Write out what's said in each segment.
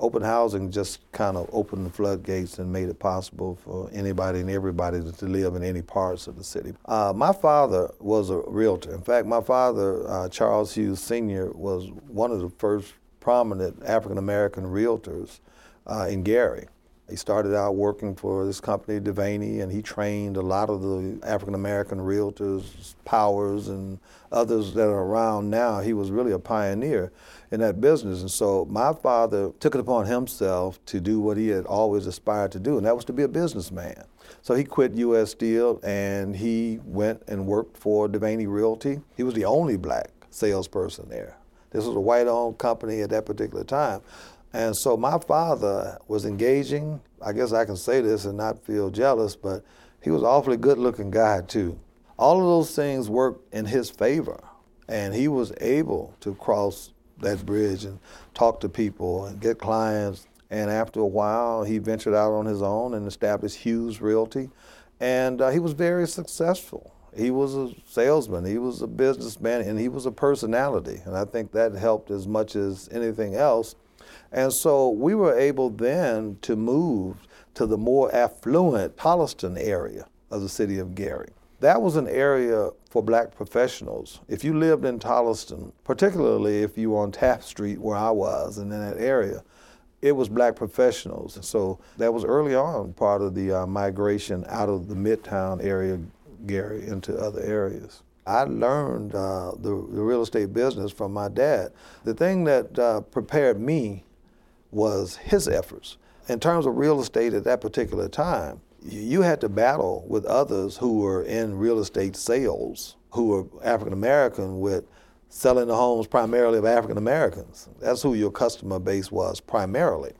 open housing just kind of opened the floodgates and made it possible for anybody and everybody to, live in any parts of the city. Uh, my father was a realtor. In fact, my father, uh, Charles Hughes Sr., was one of the first prominent African American realtors uh, in Gary. He started out working for this company, Devaney, and he trained a lot of the African American realtors, Powers, and others that are around now. He was really a pioneer in that business. And so my father took it upon himself to do what he had always aspired to do, and that was to be a businessman. So he quit U.S. Steel and he went and worked for Devaney Realty. He was the only black salesperson there. This was a white owned company at that particular time. And so my father was engaging. I guess I can say this and not feel jealous, but he was awfully good looking guy too. All of those things worked in his favor. And he was able to cross that bridge and talk to people and get clients. And after a while, he ventured out on his own and established Hughes Realty. And uh, he was very successful. He was a salesman, he was a businessman, and he was a personality. And I think that helped as much as anything else and so we were able then to move to the more affluent Tolleston area of the city of Gary. That was an area for black professionals. If you lived in Tolleston, particularly if you were on Taft Street where I was and in that area, it was black professionals. So that was early on part of the uh, migration out of the Midtown area, Gary, into other areas. I learned uh, the, the, real estate business from my dad. The thing that uh, prepared me was his efforts. In terms of real estate at that particular time, you had to battle with others who were in real estate sales, who were African American with selling the homes primarily of African Americans. That's who your customer base was primarily.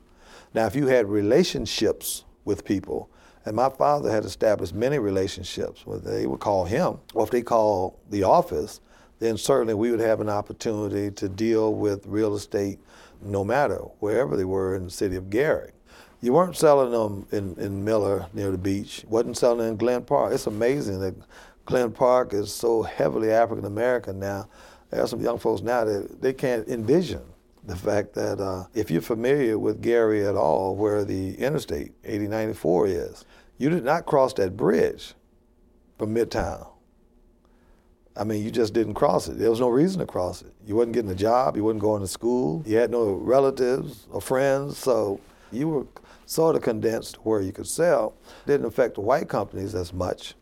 Now, if you had relationships with people, and my father had established many relationships, where they would call him, or if they called the office, then certainly we would have an opportunity to deal with real estate no matter wherever they were in the city of Gary. You weren't selling them in, in Miller near the beach. wasn't selling in Glen Park. It's amazing that Glen Park is so heavily African American now. There are some young folks now that they can't envision the fact that uh, if you're familiar with Gary at all, where the Interstate 8094 is, you did not cross that bridge from Midtown I mean, you just didn't cross it. There was no reason to cross it. You wasn't getting a job. You wasn't going to school. You had no relatives or friends. So you were sort of condensed where you could sell. Didn't affect the white companies as much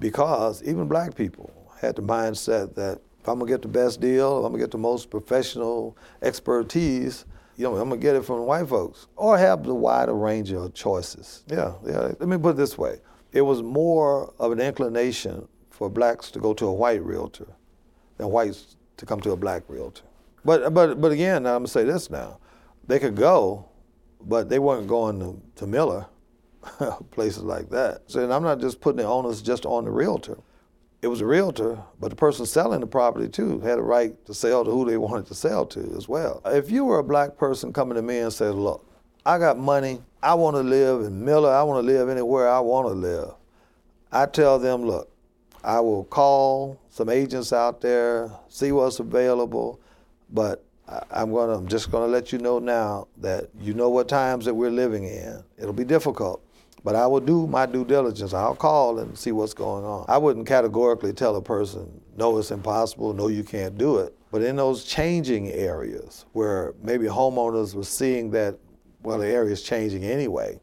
because even black people had the mindset that if I'm gonna get the best deal, if I'm gonna get the most professional expertise, you know, I'm gonna get it from white folks or have the wider range of choices. Yeah, yeah. Let me put it this way: it was more of an inclination for blacks to go to a white realtor than whites to come to a black realtor. But but but again, I'm gonna say this now: they could go, but they weren't going to, to Miller, places like that. So and I'm not just putting the onus just on the realtor. It was a realtor, but the person selling the property too had a right to sell to who they wanted to sell to as well. If you were a black person coming to me and said, "Look, I got money. I want to live in Miller. I want to live anywhere I want to live," I tell them, "Look, I will call some agents out there, see what's available, but I, am gonna I'm just gonna let you know now that you know what times that we're living in. It'll be difficult. But I will do my due diligence. I'll call and see what's going on. I wouldn't categorically tell a person, no, it's impossible, no, you can't do it. But in those changing areas where maybe homeowners were seeing that, well, the area is changing anyway,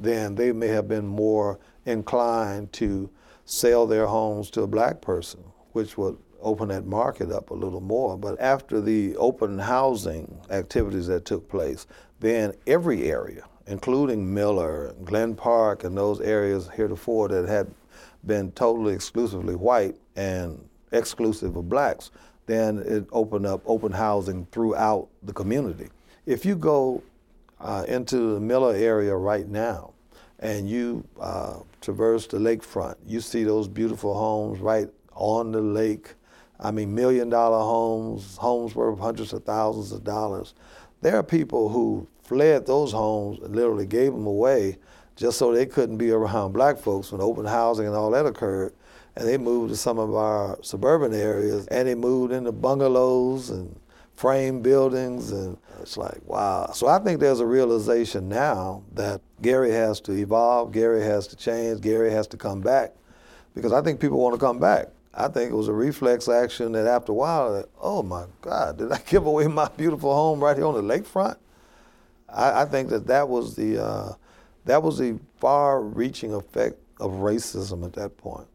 then they may have been more inclined to sell their homes to a black person, which would open that market up a little more. But after the open housing activities that took place, then every area, including Miller, Glen Park, and those areas heretofore that had been totally exclusively white and exclusive of blacks, then it opened up open housing throughout the community. If you go uh, into the Miller area right now, and you uh, traverse the lakefront, you see those beautiful homes right on the lake. I mean, million dollar homes, homes worth hundreds of thousands of dollars. There are people who fled those homes and literally gave them away just so they couldn't be around black folks when open housing and all that occurred. And they moved to some of our suburban areas and they moved into bungalows and frame buildings, and it's like, wow. So I think there's a realization now that Gary has to evolve, Gary has to change, Gary has to come back, because I think people want to come back. I think it was a reflex action that after a while, oh my God, did I give away my beautiful home right here on the lakefront? I, I think that that was the uh, that was the far-reaching effect of racism at that point.